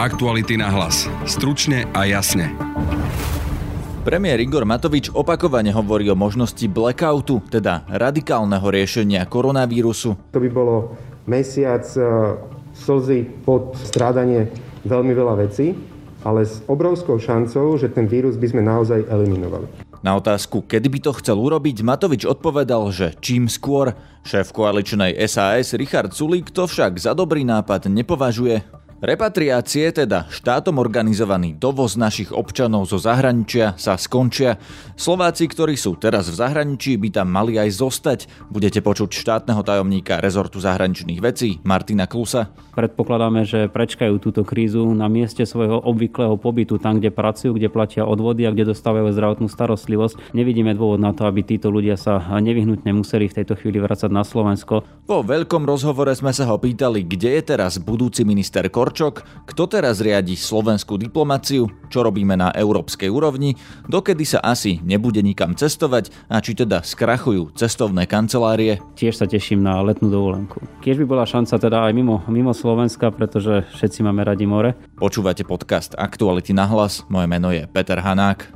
Aktuality na hlas. Stručne a jasne. Premiér Igor Matovič opakovane hovorí o možnosti blackoutu, teda radikálneho riešenia koronavírusu. To by bolo mesiac e, slzy pod strádanie veľmi veľa vecí, ale s obrovskou šancou, že ten vírus by sme naozaj eliminovali. Na otázku, kedy by to chcel urobiť, Matovič odpovedal, že čím skôr. Šéf koaličnej SAS Richard Sulík to však za dobrý nápad nepovažuje. Repatriácie, teda štátom organizovaný dovoz našich občanov zo zahraničia, sa skončia. Slováci, ktorí sú teraz v zahraničí, by tam mali aj zostať. Budete počuť štátneho tajomníka rezortu zahraničných vecí Martina Klusa. Predpokladáme, že prečkajú túto krízu na mieste svojho obvyklého pobytu, tam, kde pracujú, kde platia odvody a kde dostávajú zdravotnú starostlivosť. Nevidíme dôvod na to, aby títo ľudia sa nevyhnutne museli v tejto chvíli vrácať na Slovensko. Po veľkom rozhovore sme sa ho pýtali, kde je teraz budúci minister Kor Korčok, kto teraz riadi slovenskú diplomáciu, čo robíme na európskej úrovni, dokedy sa asi nebude nikam cestovať a či teda skrachujú cestovné kancelárie. Tiež sa teším na letnú dovolenku. Tiež by bola šanca teda aj mimo, mimo Slovenska, pretože všetci máme radi more. Počúvate podcast Aktuality na hlas, moje meno je Peter Hanák.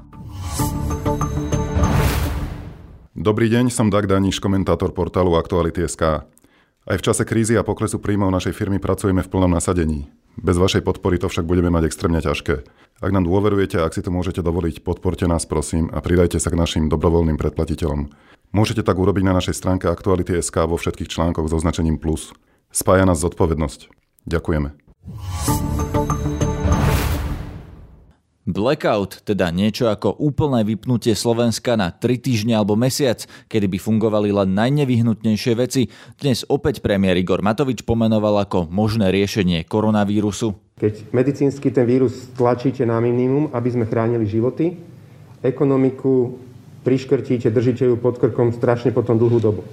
Dobrý deň, som Dag Daniš, komentátor portálu Aktuality.sk. Aj v čase krízy a poklesu príjmov našej firmy pracujeme v plnom nasadení. Bez vašej podpory to však budeme mať extrémne ťažké. Ak nám dôverujete a ak si to môžete dovoliť, podporte nás prosím a pridajte sa k našim dobrovoľným predplatiteľom. Môžete tak urobiť na našej stránke Aktuality.sk vo všetkých článkoch s označením plus. Spája nás zodpovednosť. Ďakujeme. Blackout, teda niečo ako úplné vypnutie Slovenska na 3 týždne alebo mesiac, kedy by fungovali len najnevyhnutnejšie veci, dnes opäť premiér Igor Matovič pomenoval ako možné riešenie koronavírusu. Keď medicínsky ten vírus tlačíte na minimum, aby sme chránili životy, ekonomiku priškrtíte, držíte ju pod krkom strašne potom dlhú dobu.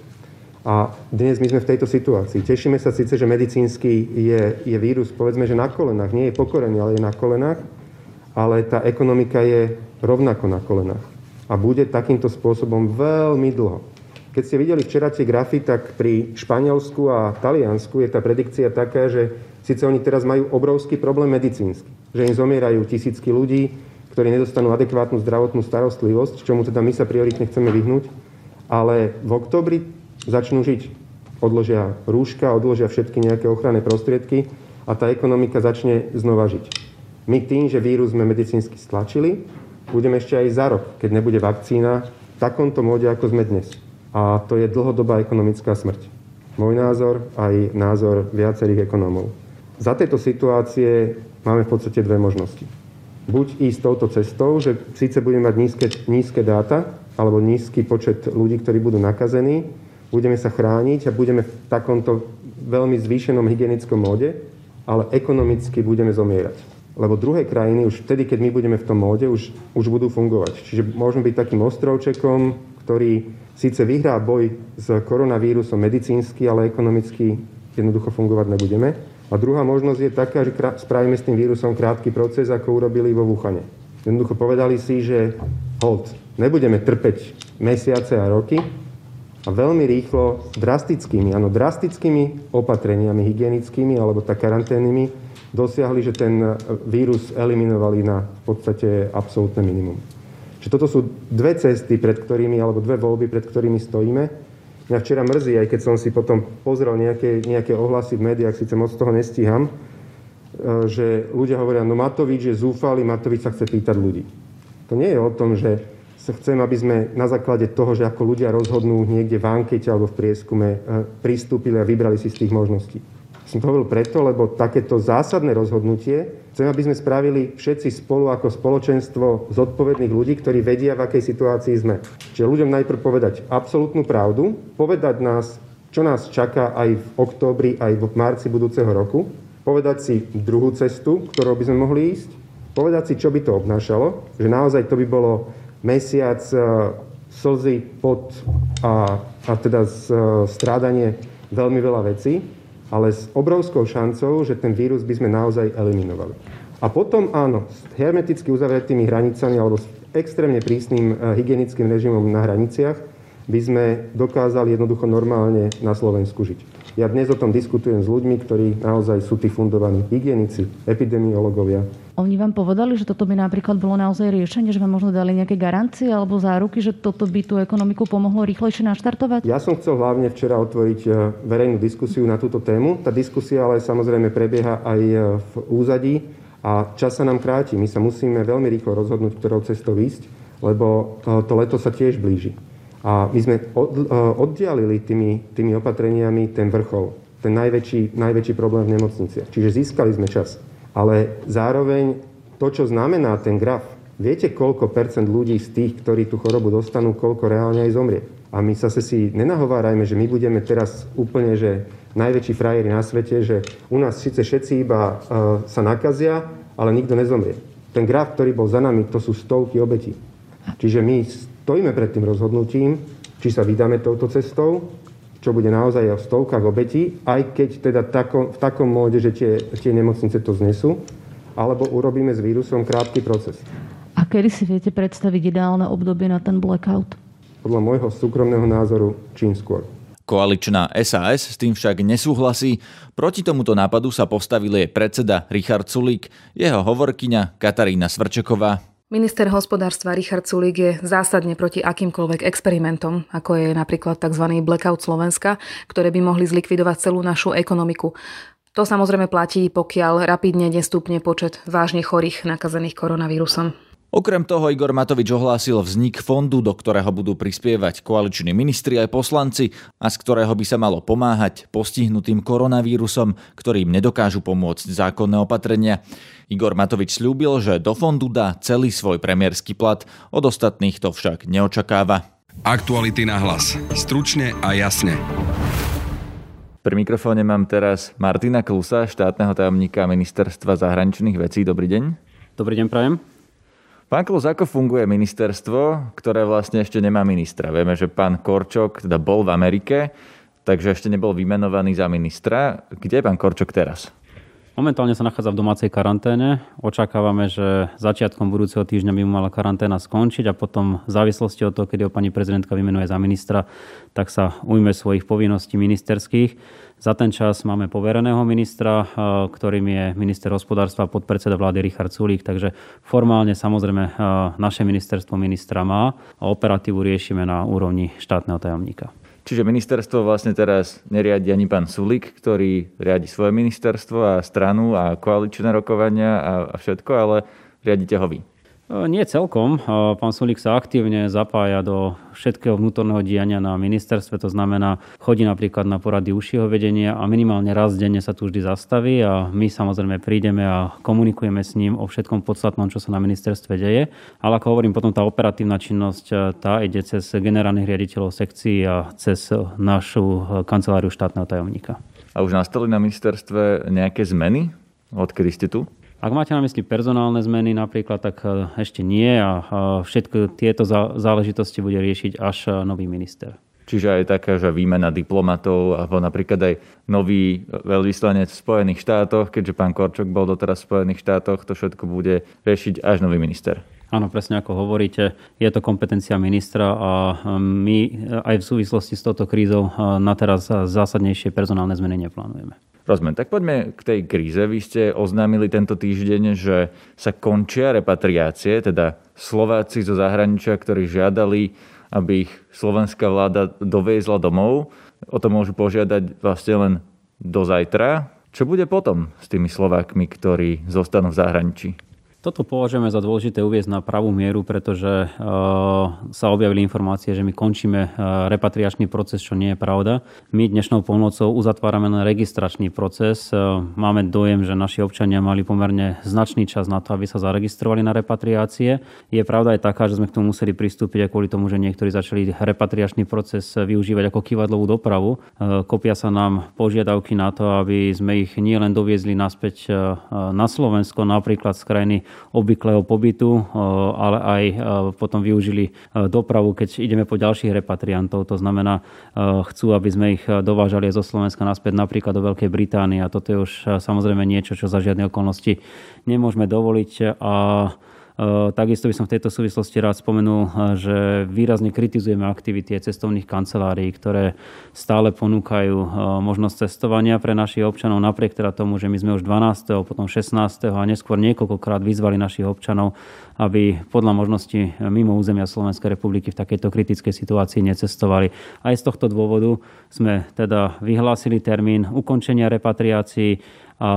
A dnes my sme v tejto situácii. Tešíme sa síce, že medicínsky je, je vírus, povedzme, že na kolenách. Nie je pokorený, ale je na kolenách ale tá ekonomika je rovnako na kolenách. A bude takýmto spôsobom veľmi dlho. Keď ste videli včera tie grafy, tak pri Španielsku a Taliansku je tá predikcia taká, že síce oni teraz majú obrovský problém medicínsky, že im zomierajú tisícky ľudí, ktorí nedostanú adekvátnu zdravotnú starostlivosť, čomu teda my sa prioritne chceme vyhnúť, ale v oktobri začnú žiť. Odložia rúška, odložia všetky nejaké ochranné prostriedky a tá ekonomika začne znova žiť. My tým, že vírus sme medicínsky stlačili, budeme ešte aj za rok, keď nebude vakcína, v takomto móde, ako sme dnes. A to je dlhodobá ekonomická smrť. Môj názor, aj názor viacerých ekonómov. Za tejto situácie máme v podstate dve možnosti. Buď ísť touto cestou, že síce budeme mať nízke, nízke dáta, alebo nízky počet ľudí, ktorí budú nakazení, budeme sa chrániť a budeme v takomto veľmi zvýšenom hygienickom móde, ale ekonomicky budeme zomierať. Lebo druhé krajiny už vtedy, keď my budeme v tom móde, už, už budú fungovať. Čiže môžeme byť takým ostrovčekom, ktorý síce vyhrá boj s koronavírusom medicínsky, ale ekonomicky jednoducho fungovať nebudeme. A druhá možnosť je taká, že spravíme s tým vírusom krátky proces, ako urobili vo Wuhane. Jednoducho povedali si, že hold, nebudeme trpeť mesiace a roky a veľmi rýchlo drastickými, áno, drastickými opatreniami hygienickými alebo tak karanténnymi dosiahli, že ten vírus eliminovali na v podstate absolútne minimum. Čiže toto sú dve cesty, pred ktorými, alebo dve voľby, pred ktorými stojíme. Mňa včera mrzí, aj keď som si potom pozrel nejaké, nejaké ohlasy v médiách, síce moc toho nestíham, e, že ľudia hovoria, no Matovič je zúfalý, Matovič sa chce pýtať ľudí. To nie je o tom, že sa chcem, aby sme na základe toho, že ako ľudia rozhodnú niekde v ankete alebo v prieskume, e, pristúpili a vybrali si z tých možností. Som to hovoril preto, lebo takéto zásadné rozhodnutie chcem, aby sme spravili všetci spolu ako spoločenstvo zodpovedných ľudí, ktorí vedia, v akej situácii sme. Čiže ľuďom najprv povedať absolútnu pravdu, povedať nás, čo nás čaká aj v októbri, aj v marci budúceho roku, povedať si druhú cestu, ktorou by sme mohli ísť, povedať si, čo by to obnášalo, že naozaj to by bolo mesiac e, slzy, pot a, a teda e, strádanie veľmi veľa vecí ale s obrovskou šancou, že ten vírus by sme naozaj eliminovali. A potom áno, s hermeticky uzavretými hranicami alebo s extrémne prísnym eh, hygienickým režimom na hraniciach by sme dokázali jednoducho normálne na Slovensku žiť. Ja dnes o tom diskutujem s ľuďmi, ktorí naozaj sú tí fundovaní hygienici, epidemiológovia. Oni vám povedali, že toto by napríklad bolo naozaj riešenie, že vám možno dali nejaké garancie alebo záruky, že toto by tú ekonomiku pomohlo rýchlejšie naštartovať? Ja som chcel hlavne včera otvoriť e, verejnú diskusiu na túto tému. Tá diskusia ale samozrejme prebieha aj e, v úzadí a čas sa nám kráti. My sa musíme veľmi rýchlo rozhodnúť, ktorou cestou ísť, lebo e, to leto sa tiež blíži. A my sme od, oddialili tými, tými opatreniami ten vrchol, ten najväčší, najväčší problém v nemocniciach. Čiže získali sme čas. Ale zároveň to, čo znamená ten graf, viete, koľko percent ľudí z tých, ktorí tú chorobu dostanú, koľko reálne aj zomrie. A my sa si nenahovárajme, že my budeme teraz úplne, že najväčší frajeri na svete, že u nás síce všetci iba uh, sa nakazia, ale nikto nezomrie. Ten graf, ktorý bol za nami, to sú stovky obetí. Čiže my stojíme pred tým rozhodnutím, či sa vydáme touto cestou, čo bude naozaj o stovkách obetí, aj keď teda tako, v takom móde, že tie, tie nemocnice to znesú, alebo urobíme s vírusom krátky proces. A kedy si viete predstaviť ideálne obdobie na ten blackout? Podľa môjho súkromného názoru čím skôr. Koaličná SAS s tým však nesúhlasí. Proti tomuto nápadu sa postavil jej predseda Richard Sulík, jeho hovorkyňa Katarína Svrčeková. Minister hospodárstva Richard Sulík je zásadne proti akýmkoľvek experimentom, ako je napríklad tzv. blackout Slovenska, ktoré by mohli zlikvidovať celú našu ekonomiku. To samozrejme platí, pokiaľ rapidne nestúpne počet vážne chorých nakazených koronavírusom. Okrem toho Igor Matovič ohlásil vznik fondu, do ktorého budú prispievať koaliční ministri aj poslanci a z ktorého by sa malo pomáhať postihnutým koronavírusom, ktorým nedokážu pomôcť zákonné opatrenia. Igor Matovič slúbil, že do fondu dá celý svoj premiérsky plat, od ostatných to však neočakáva. Aktuality na hlas. Stručne a jasne. Pri mikrofóne mám teraz Martina Klusa, štátneho tajomníka Ministerstva zahraničných vecí. Dobrý deň. Dobrý deň, prajem. Pán Klus, ako funguje ministerstvo, ktoré vlastne ešte nemá ministra? Vieme, že pán Korčok teda bol v Amerike, takže ešte nebol vymenovaný za ministra. Kde je pán Korčok teraz? Momentálne sa nachádza v domácej karanténe. Očakávame, že začiatkom budúceho týždňa by mu mala karanténa skončiť a potom v závislosti od toho, kedy ho pani prezidentka vymenuje za ministra, tak sa ujme svojich povinností ministerských. Za ten čas máme povereného ministra, ktorým je minister hospodárstva a podpredseda vlády Richard Sulík, takže formálne samozrejme naše ministerstvo ministra má a operatívu riešime na úrovni štátneho tajomníka. Čiže ministerstvo vlastne teraz neriadi ani pán Sulik, ktorý riadi svoje ministerstvo a stranu a koaličné rokovania a, a všetko, ale riadite ho vy. E, nie celkom. E, pán Sulík sa aktívne zapája do všetkého vnútorného diania na ministerstve, to znamená, chodí napríklad na porady užšieho vedenia a minimálne raz denne sa tu vždy zastaví a my samozrejme prídeme a komunikujeme s ním o všetkom podstatnom, čo sa na ministerstve deje. Ale ako hovorím, potom tá operatívna činnosť, e, tá ide cez generálnych riaditeľov sekcií a cez našu kanceláriu štátneho tajomníka. A už nastali na ministerstve nejaké zmeny, odkedy ste tu? Ak máte na mysli personálne zmeny napríklad, tak e, ešte nie a všetko tieto záležitosti bude riešiť až e, nový minister. Čiže aj taká, že výmena diplomatov, alebo napríklad aj nový veľvyslanec v Spojených štátoch, keďže pán Korčok bol doteraz v Spojených štátoch, to všetko bude riešiť až nový minister. Áno, presne ako hovoríte, je to kompetencia ministra a e, my aj v súvislosti s touto krízou na teraz zásadnejšie personálne zmeny neplánujeme. Rozumiem. Tak poďme k tej kríze. Vy ste oznámili tento týždeň, že sa končia repatriácie, teda Slováci zo zahraničia, ktorí žiadali, aby ich slovenská vláda doviezla domov. O to môžu požiadať vlastne len do zajtra. Čo bude potom s tými Slovákmi, ktorí zostanú v zahraničí? Toto považujeme za dôležité uviezť na pravú mieru, pretože uh, sa objavili informácie, že my končíme uh, repatriačný proces, čo nie je pravda. My dnešnou pomocou uzatvárame len registračný proces. Uh, máme dojem, že naši občania mali pomerne značný čas na to, aby sa zaregistrovali na repatriácie. Je pravda aj taká, že sme k tomu museli pristúpiť aj kvôli tomu, že niektorí začali repatriačný proces využívať ako kývadlovú dopravu. Kopia sa nám požiadavky na to, aby sme ich nielen doviezli naspäť na Slovensko, napríklad z krajiny obvyklého pobytu, ale aj potom využili dopravu, keď ideme po ďalších repatriantov. To znamená, chcú, aby sme ich dovážali zo Slovenska naspäť napríklad do Veľkej Británie. A toto je už samozrejme niečo, čo za žiadne okolnosti nemôžeme dovoliť. A Takisto by som v tejto súvislosti rád spomenul, že výrazne kritizujeme aktivity cestovných kancelárií, ktoré stále ponúkajú možnosť cestovania pre našich občanov, napriek teda tomu, že my sme už 12., potom 16. a neskôr niekoľkokrát vyzvali našich občanov, aby podľa možnosti mimo územia Slovenskej republiky v takejto kritickej situácii necestovali. Aj z tohto dôvodu sme teda vyhlásili termín ukončenia repatriácií a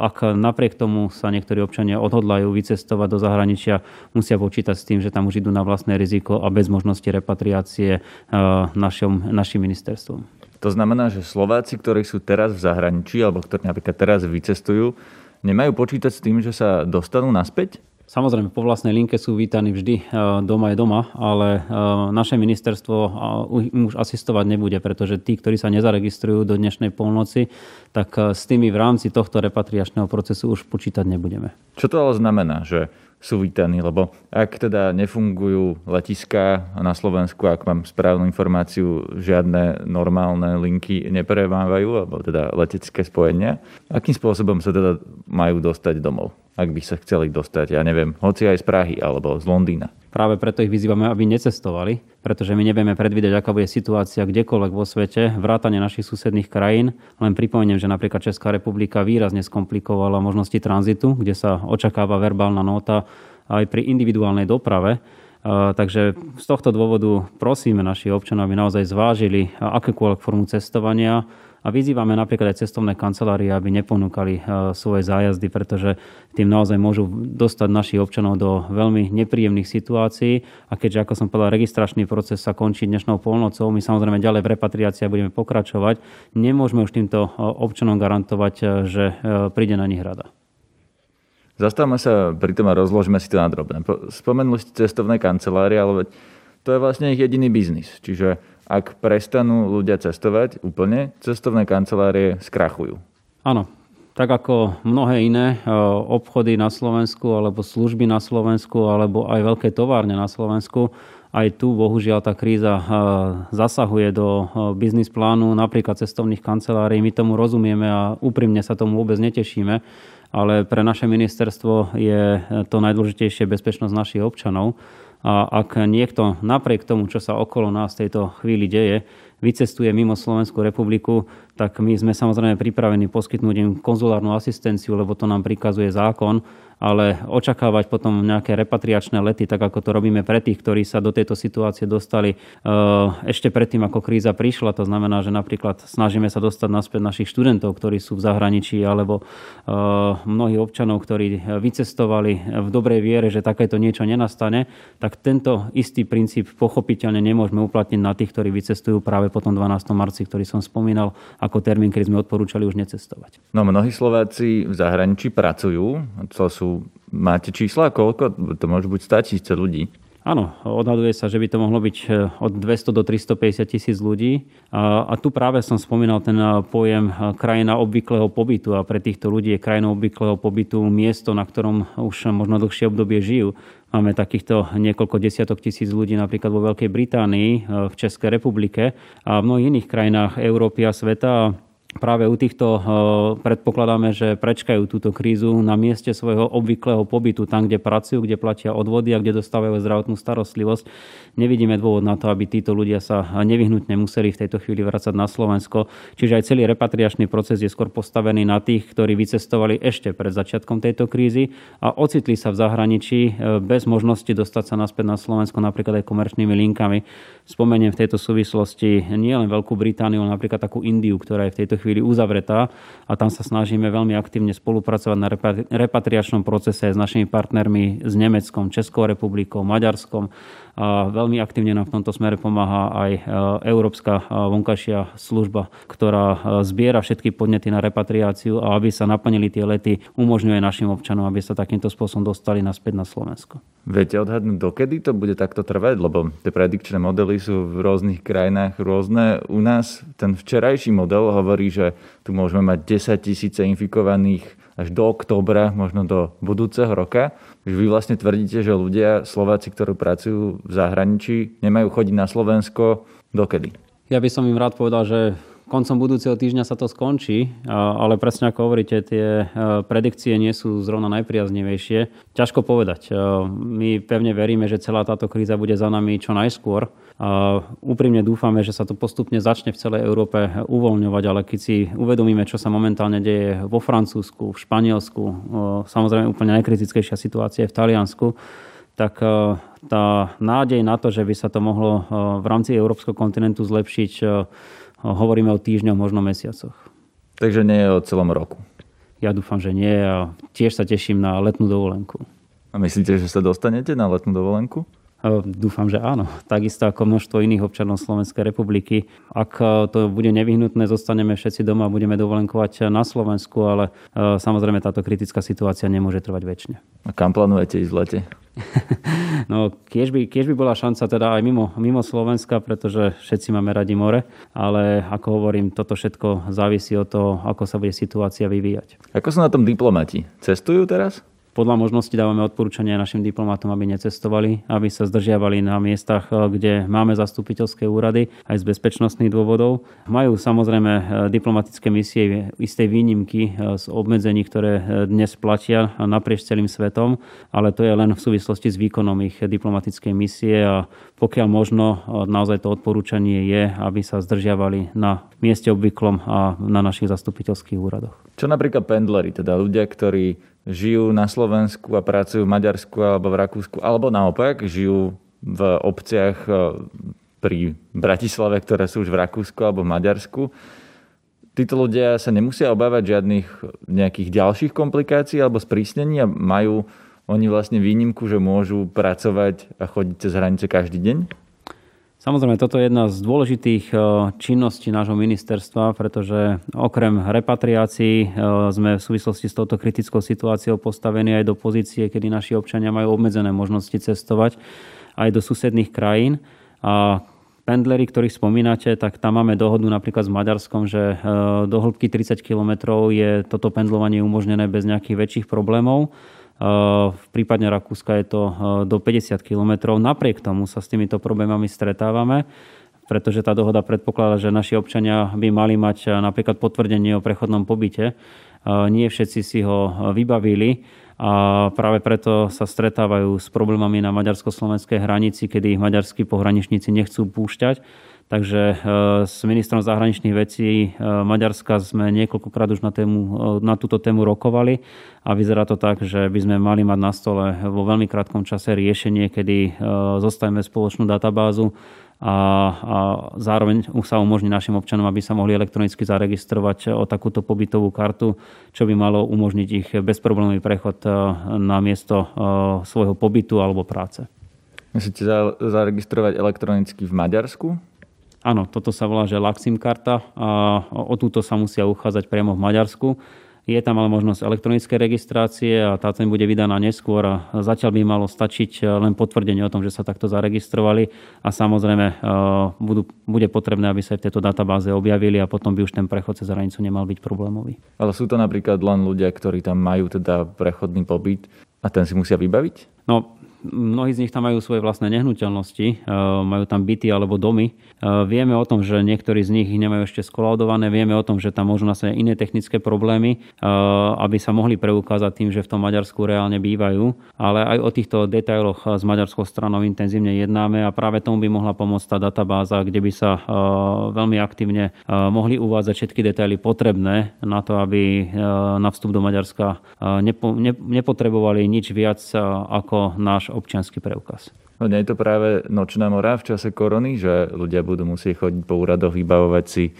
ak napriek tomu sa niektorí občania odhodlajú vycestovať do zahraničia, musia počítať s tým, že tam už idú na vlastné riziko a bez možnosti repatriácie našim, našim ministerstvom. To znamená, že Slováci, ktorí sú teraz v zahraničí alebo ktorí napríklad teraz vycestujú, nemajú počítať s tým, že sa dostanú naspäť? Samozrejme, po vlastnej linke sú vítaní vždy e, doma je doma, ale e, naše ministerstvo už asistovať nebude, pretože tí, ktorí sa nezaregistrujú do dnešnej polnoci, tak e, s tými v rámci tohto repatriačného procesu už počítať nebudeme. Čo to ale znamená, že sú vítaní, lebo ak teda nefungujú letiská na Slovensku, ak mám správnu informáciu, žiadne normálne linky neprevávajú, alebo teda letecké spojenia, akým spôsobom sa teda majú dostať domov? ak by sa chceli dostať, ja neviem, hoci aj z Prahy alebo z Londýna. Práve preto ich vyzývame, aby necestovali, pretože my nevieme predvídať, aká bude situácia kdekoľvek vo svete, vrátane našich susedných krajín. Len pripomeniem, že napríklad Česká republika výrazne skomplikovala možnosti tranzitu, kde sa očakáva verbálna nota aj pri individuálnej doprave. Takže z tohto dôvodu prosíme našich občanov, aby naozaj zvážili akékoľvek formu cestovania, a vyzývame napríklad aj cestovné kancelárie, aby neponúkali e, svoje zájazdy, pretože tým naozaj môžu dostať našich občanov do veľmi nepríjemných situácií. A keďže, ako som povedal, registračný proces sa končí dnešnou polnocou, my samozrejme ďalej v repatriácii budeme pokračovať, nemôžeme už týmto e, občanom garantovať, e, že príde na nich rada. Zastavme sa pri tom a rozložme si to na drobné. Spomenuli ste cestovné kancelárie, ale to je vlastne ich jediný biznis. Čiže ak prestanú ľudia cestovať úplne, cestovné kancelárie skrachujú. Áno, tak ako mnohé iné e, obchody na Slovensku, alebo služby na Slovensku, alebo aj veľké továrne na Slovensku, aj tu bohužiaľ tá kríza e, zasahuje do e, biznis plánu napríklad cestovných kancelárií. My tomu rozumieme a úprimne sa tomu vôbec netešíme, ale pre naše ministerstvo je to najdôležitejšie bezpečnosť našich občanov. A ak niekto napriek tomu, čo sa okolo nás v tejto chvíli deje, vycestuje mimo Slovenskú republiku, tak my sme samozrejme pripravení poskytnúť im konzulárnu asistenciu, lebo to nám prikazuje zákon ale očakávať potom nejaké repatriačné lety, tak ako to robíme pre tých, ktorí sa do tejto situácie dostali eh, ešte predtým, ako kríza prišla. To znamená, že napríklad snažíme sa dostať naspäť našich študentov, ktorí sú v zahraničí, alebo eh, mnohých občanov, ktorí vycestovali v dobrej viere, že takéto niečo nenastane, tak tento istý princíp pochopiteľne nemôžeme uplatniť na tých, ktorí vycestujú práve po tom 12. marci, ktorý som spomínal, ako termín, kedy sme odporúčali už necestovať. No mnohí Slováci v zahraničí pracujú, to sú máte čísla, koľko? To môže byť 100 tisíce ľudí. Áno, odhaduje sa, že by to mohlo byť e, od 200 do 350 tisíc ľudí. A, a tu práve som spomínal ten e, pojem e, krajina obvyklého pobytu a pre týchto ľudí je krajinou obvyklého pobytu miesto, na ktorom už možno dlhšie obdobie žijú. Máme takýchto niekoľko desiatok tisíc ľudí napríklad vo Veľkej Británii, v Českej republike a v mnohých iných krajinách Európy a sveta práve u týchto eh, predpokladáme, že prečkajú túto krízu na mieste svojho obvyklého pobytu, tam, kde pracujú, kde platia odvody a kde dostávajú zdravotnú starostlivosť. Nevidíme dôvod na to, aby títo ľudia sa nevyhnutne museli v tejto chvíli vrácať na Slovensko. Čiže aj celý repatriačný proces je skôr postavený na tých, ktorí vycestovali ešte pred začiatkom tejto krízy a ocitli sa v zahraničí eh, bez možnosti dostať sa naspäť na Slovensko napríklad aj komerčnými linkami. Spomeniem v tejto súvislosti nielen Veľkú Britániu, ale napríklad takú Indiu, ktorá je v tejto chvíli uzavretá a tam sa snažíme veľmi aktívne spolupracovať na repatriačnom procese s našimi partnermi s Nemeckom, Českou republikou, Maďarskom a veľmi aktívne nám v tomto smere pomáha aj e, Európska e, vonkajšia služba, ktorá e, zbiera všetky podnety na repatriáciu a aby sa naplnili tie lety, umožňuje našim občanom, aby sa takýmto spôsobom dostali naspäť na Slovensko. Viete odhadnúť, dokedy to bude takto trvať? Lebo tie predikčné modely sú v rôznych krajinách rôzne. U nás ten včerajší model hovorí, že tu môžeme mať 10 tisíce infikovaných až do októbra, možno do budúceho roka. Vy vlastne tvrdíte, že ľudia, Slováci, ktorí pracujú v zahraničí, nemajú chodiť na Slovensko dokedy? Ja by som im rád povedal, že koncom budúceho týždňa sa to skončí, ale presne ako hovoríte, tie predikcie nie sú zrovna najpriaznivejšie. Ťažko povedať. My pevne veríme, že celá táto kríza bude za nami čo najskôr. Úprimne dúfame, že sa to postupne začne v celej Európe uvoľňovať, ale keď si uvedomíme, čo sa momentálne deje vo Francúzsku, v Španielsku, samozrejme úplne najkritickejšia situácia je v Taliansku, tak tá nádej na to, že by sa to mohlo v rámci európskeho kontinentu zlepšiť, hovoríme o týždňoch, možno mesiacoch. Takže nie je o celom roku. Ja dúfam, že nie a tiež sa teším na letnú dovolenku. A myslíte, že sa dostanete na letnú dovolenku? Dúfam, že áno. Takisto ako množstvo iných občanov Slovenskej republiky. Ak e, to bude nevyhnutné, zostaneme všetci doma a budeme dovolenkovať na Slovensku, ale e, samozrejme táto kritická situácia nemôže trvať väčšine. A kam plánujete ísť v lete? no, keď by, keď by bola šanca teda aj mimo, mimo Slovenska, pretože všetci máme radi more, ale ako hovorím, toto všetko závisí od toho, ako sa bude situácia vyvíjať. Ako sú na tom diplomati? Cestujú teraz? Podľa možnosti dávame odporúčania našim diplomátom, aby necestovali, aby sa zdržiavali na miestach, eh, kde máme zastupiteľské úrady aj z bezpečnostných dôvodov. Majú samozrejme eh, diplomatické misie istej výnimky eh, z obmedzení, ktoré dnes platia naprieč celým svetom, ale to je len v súvislosti s výkonom ich diplomatickej misie a pokiaľ možno, naozaj to odporúčanie je, aby sa zdržiavali na mieste obvyklom a na našich zastupiteľských úradoch. Čo napríklad pendleri, teda ľudia, ktorí žijú na Slovensku a pracujú v Maďarsku alebo v Rakúsku, alebo naopak žijú v obciach e, pri Bratislave, ktoré sú už v Rakúsku alebo v Maďarsku. Títo ľudia sa nemusia obávať žiadnych nejakých ďalších komplikácií alebo sprísnení a majú oni vlastne výnimku, že môžu pracovať a chodiť cez hranice každý deň? Samozrejme, toto je jedna z dôležitých e, činností nášho ministerstva, pretože okrem repatriácií e, sme v súvislosti s touto kritickou situáciou postavení aj do pozície, kedy naši občania majú obmedzené možnosti cestovať aj do susedných krajín. A pendleri, ktorých spomínate, tak tam máme dohodu napríklad s Maďarskom, že e, do hĺbky 30 km je toto pendlovanie umožnené bez nejakých väčších problémov. V prípadne Rakúska je to do 50 km. Napriek tomu sa s týmito problémami stretávame pretože tá dohoda predpokladá, že naši občania by mali mať napríklad potvrdenie o prechodnom pobyte. Nie všetci si ho vybavili a práve preto sa stretávajú s problémami na maďarsko-slovenskej hranici, kedy ich maďarskí pohraničníci nechcú púšťať Takže e, s ministrom zahraničných vecí e, Maďarska sme niekoľkokrát už na, tému, e, na túto tému rokovali a vyzerá to tak, že by sme mali mať na stole vo veľmi krátkom čase riešenie, kedy zostavíme spoločnú databázu a, a zároveň sa umožní našim občanom, aby sa mohli elektronicky zaregistrovať o takúto pobytovú kartu, čo by malo umožniť ich bezproblémový prechod na miesto svojho pobytu alebo práce. Musíte zaregistrovať elektronicky v Maďarsku? Áno, toto sa volá, že Laxim karta a o túto sa musia uchádzať priamo v Maďarsku. Je tam ale možnosť elektronickej registrácie a táto im bude vydaná neskôr a zatiaľ by malo stačiť len potvrdenie o tom, že sa takto zaregistrovali a samozrejme e, budú, bude potrebné, aby sa v tejto databáze objavili a potom by už ten prechod cez hranicu nemal byť problémový. Ale sú to napríklad len ľudia, ktorí tam majú teda prechodný pobyt a ten si musia vybaviť? No, Mnohí z nich tam majú svoje vlastné nehnuteľnosti, e, majú tam byty alebo domy. E, vieme o tom, že niektorí z nich nemajú ešte skolaudované, vieme o tom, že tam môžu nastať iné technické problémy, e, aby sa mohli preukázať tým, že v tom Maďarsku reálne bývajú. Ale aj o týchto detailoch s maďarskou stranou intenzívne jednáme a práve tomu by mohla pomôcť tá databáza, kde by sa veľmi aktívne mohli uvádzať všetky detaily potrebné na to, aby na vstup do Maďarska nepotrebovali nič viac ako náš občianský preukaz. No nie je to práve nočná mora v čase korony, že ľudia budú musieť chodiť po úradoch, vybavovať si,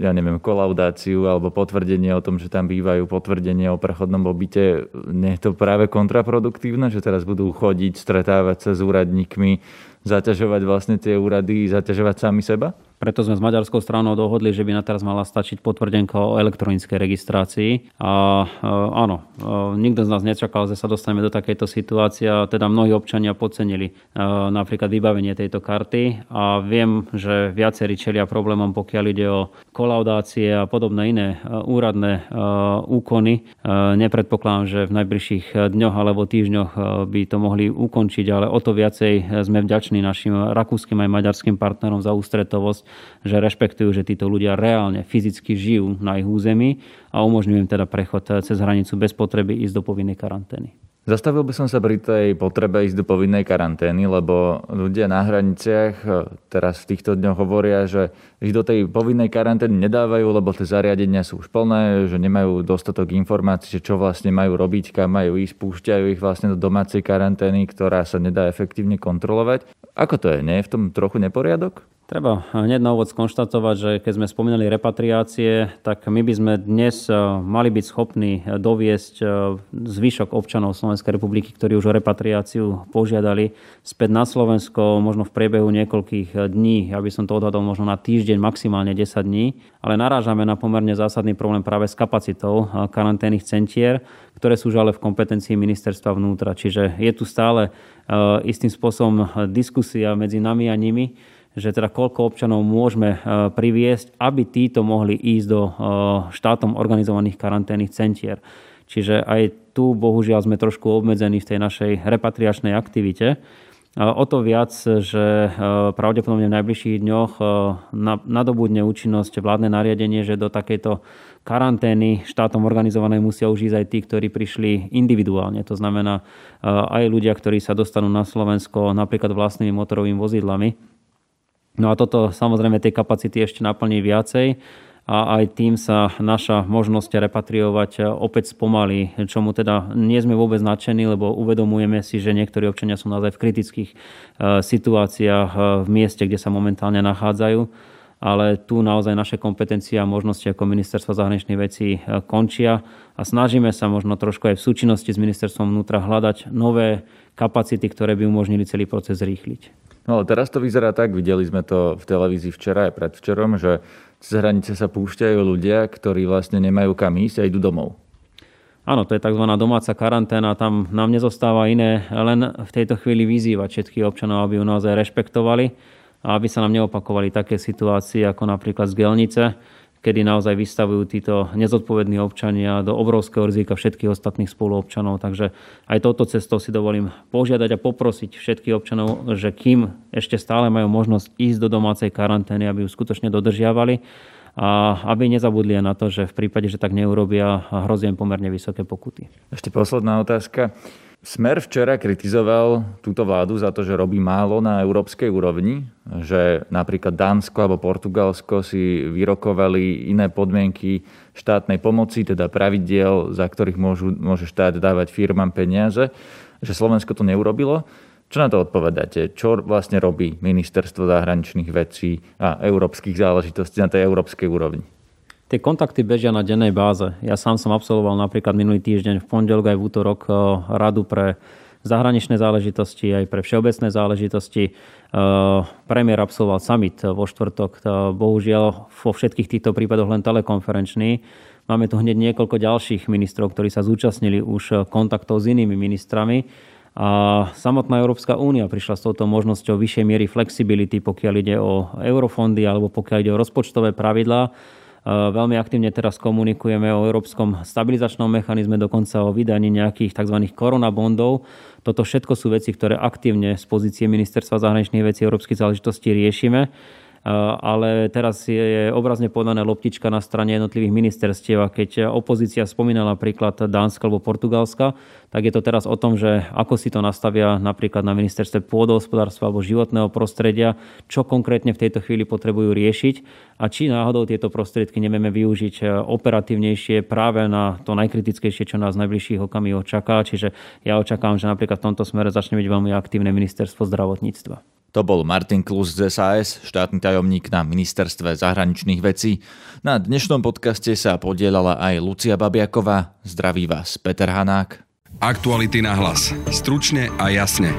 ja neviem, kolaudáciu alebo potvrdenie o tom, že tam bývajú, potvrdenie o prechodnom pobyte. Nie je to práve kontraproduktívne, že teraz budú chodiť, stretávať sa s úradníkmi, zaťažovať vlastne tie úrady, zaťažovať sami seba? Preto sme s maďarskou stranou dohodli, že by na teraz mala stačiť potvrdenka o elektronickej registrácii. A e, áno, e, nikto z nás nečakal, že sa dostaneme do takejto situácie. Teda mnohí občania podcenili e, napríklad vybavenie tejto karty a viem, že viacerí čelia problémom, pokiaľ ide o kolaudácie a podobné iné úradné úkony. Nepredpokladám, že v najbližších dňoch alebo týždňoch by to mohli ukončiť, ale o to viacej sme vďační našim rakúskym aj maďarským partnerom za ústretovosť že rešpektujú, že títo ľudia reálne fyzicky žijú na ich území a umožňujú im teda prechod cez hranicu bez potreby ísť do povinnej karantény. Zastavil by som sa pri tej potrebe ísť do povinnej karantény, lebo ľudia na hraniciach e, teraz v týchto dňoch hovoria, že ich do tej povinnej karantény nedávajú, lebo tie zariadenia sú už plné, že nemajú dostatok informácií, čo vlastne majú robiť, kam majú ísť, púšťajú ich vlastne do domácej karantény, ktorá sa nedá efektívne kontrolovať. Ako to je? Nie je v tom trochu neporiadok? Treba hneď na úvod skonštatovať, že keď sme spomínali repatriácie, tak my by sme dnes eh, mali byť schopní doviesť eh, zvyšok občanov Slovenskej republiky, ktorí už o repatriáciu požiadali späť na Slovensko možno v priebehu niekoľkých dní, aby som to odhadol možno na týždeň, maximálne 10 dní. Ale narážame na pomerne zásadný problém práve s kapacitou karanténnych centier, ktoré sú už ale v kompetencii ministerstva vnútra. Čiže je tu stále istým spôsobom diskusia medzi nami a nimi, že teda koľko občanov môžeme e, priviesť, aby títo mohli ísť do e, štátom organizovaných karanténnych centier. Čiže aj tu bohužiaľ sme trošku obmedzení v tej našej repatriačnej aktivite. O to viac, že e, pravdepodobne v najbližších dňoch nadobudne účinnosť vládne nariadenie, že do takejto karantény štátom organizovanej musia už ísť aj tí, ktorí prišli individuálne. To znamená aj ľudia, ktorí sa dostanú na Slovensko napríklad vlastnými motorovými vozidlami No a toto samozrejme tie kapacity ešte naplní viacej a aj tým sa naša možnosť repatriovať opäť spomalí, čomu teda nie sme vôbec nadšení, lebo uvedomujeme si, že niektorí občania sú naozaj v kritických e, situáciách e, v mieste, kde sa momentálne nachádzajú ale tu naozaj naše kompetencie a možnosti ako ministerstvo zahraničných vecí e, končia a snažíme sa možno trošku aj v súčinnosti s ministerstvom vnútra hľadať nové kapacity, ktoré by umožnili celý proces rýchliť. No ale teraz to vyzerá tak, videli sme to v televízii včera aj predvčerom, že cez hranice sa púšťajú ľudia, ktorí vlastne nemajú kam ísť a idú domov. Áno, to je tzv. domáca karanténa. Tam nám nezostáva iné len v tejto chvíli vyzývať všetkých občanov, aby ju naozaj rešpektovali a aby sa nám neopakovali také situácie ako napríklad z Gelnice, kedy naozaj vystavujú títo nezodpovední občania do obrovského rizika všetkých ostatných spoluobčanov. Takže aj touto cestou si dovolím požiadať a poprosiť všetkých občanov, že kým ešte stále majú možnosť ísť do domácej karantény, aby ju skutočne dodržiavali a aby nezabudli na to, že v prípade, že tak neurobia, hrozí im pomerne vysoké pokuty. Ešte posledná otázka. Smer včera kritizoval túto vládu za to, že robí málo na európskej úrovni, že napríklad Dánsko alebo Portugalsko si vyrokovali iné podmienky štátnej pomoci, teda pravidiel, za ktorých môžu, môže štát dávať firmám peniaze, že Slovensko to neurobilo. Čo na to odpovedáte? Čo vlastne robí ministerstvo zahraničných vecí a európskych záležitostí na tej európskej úrovni? Tie kontakty bežia na dennej báze. Ja sám som absolvoval napríklad minulý týždeň v pondelok aj v útorok eh, radu pre zahraničné záležitosti, aj pre všeobecné záležitosti. Eh, premiér absolvoval summit vo štvrtok, bohužiaľ vo všetkých týchto prípadoch len telekonferenčný. Máme tu hneď niekoľko ďalších ministrov, ktorí sa zúčastnili už kontaktov s inými ministrami. A samotná Európska únia prišla s touto možnosťou vyššej miery flexibility, pokiaľ ide o eurofondy alebo pokiaľ ide o rozpočtové pravidlá Eh, veľmi aktívne teraz komunikujeme o európskom stabilizačnom mechanizme, dokonca o vydaní nejakých tzv. koronabondov. Toto všetko sú veci, ktoré aktívne z pozície Ministerstva zahraničných vecí európskych záležitostí riešime ale teraz je obrazne podaná loptička na strane jednotlivých ministerstiev a keď opozícia spomínala príklad Dánska alebo Portugalska, tak je to teraz o tom, že ako si to nastavia napríklad na ministerstve pôdohospodárstva alebo životného prostredia, čo konkrétne v tejto chvíli potrebujú riešiť a či náhodou tieto prostriedky nevieme využiť operatívnejšie práve na to najkritickejšie, čo nás v najbližších okamihoch čaká. Čiže ja očakávam, že napríklad v tomto smere začne byť veľmi aktívne ministerstvo zdravotníctva. To bol Martin Klus z SAS, štátny tajomník na ministerstve zahraničných vecí. Na dnešnom podcaste sa podielala aj Lucia Babiaková. Zdraví vás Peter Hanák. Aktuality na hlas. Stručne a jasne.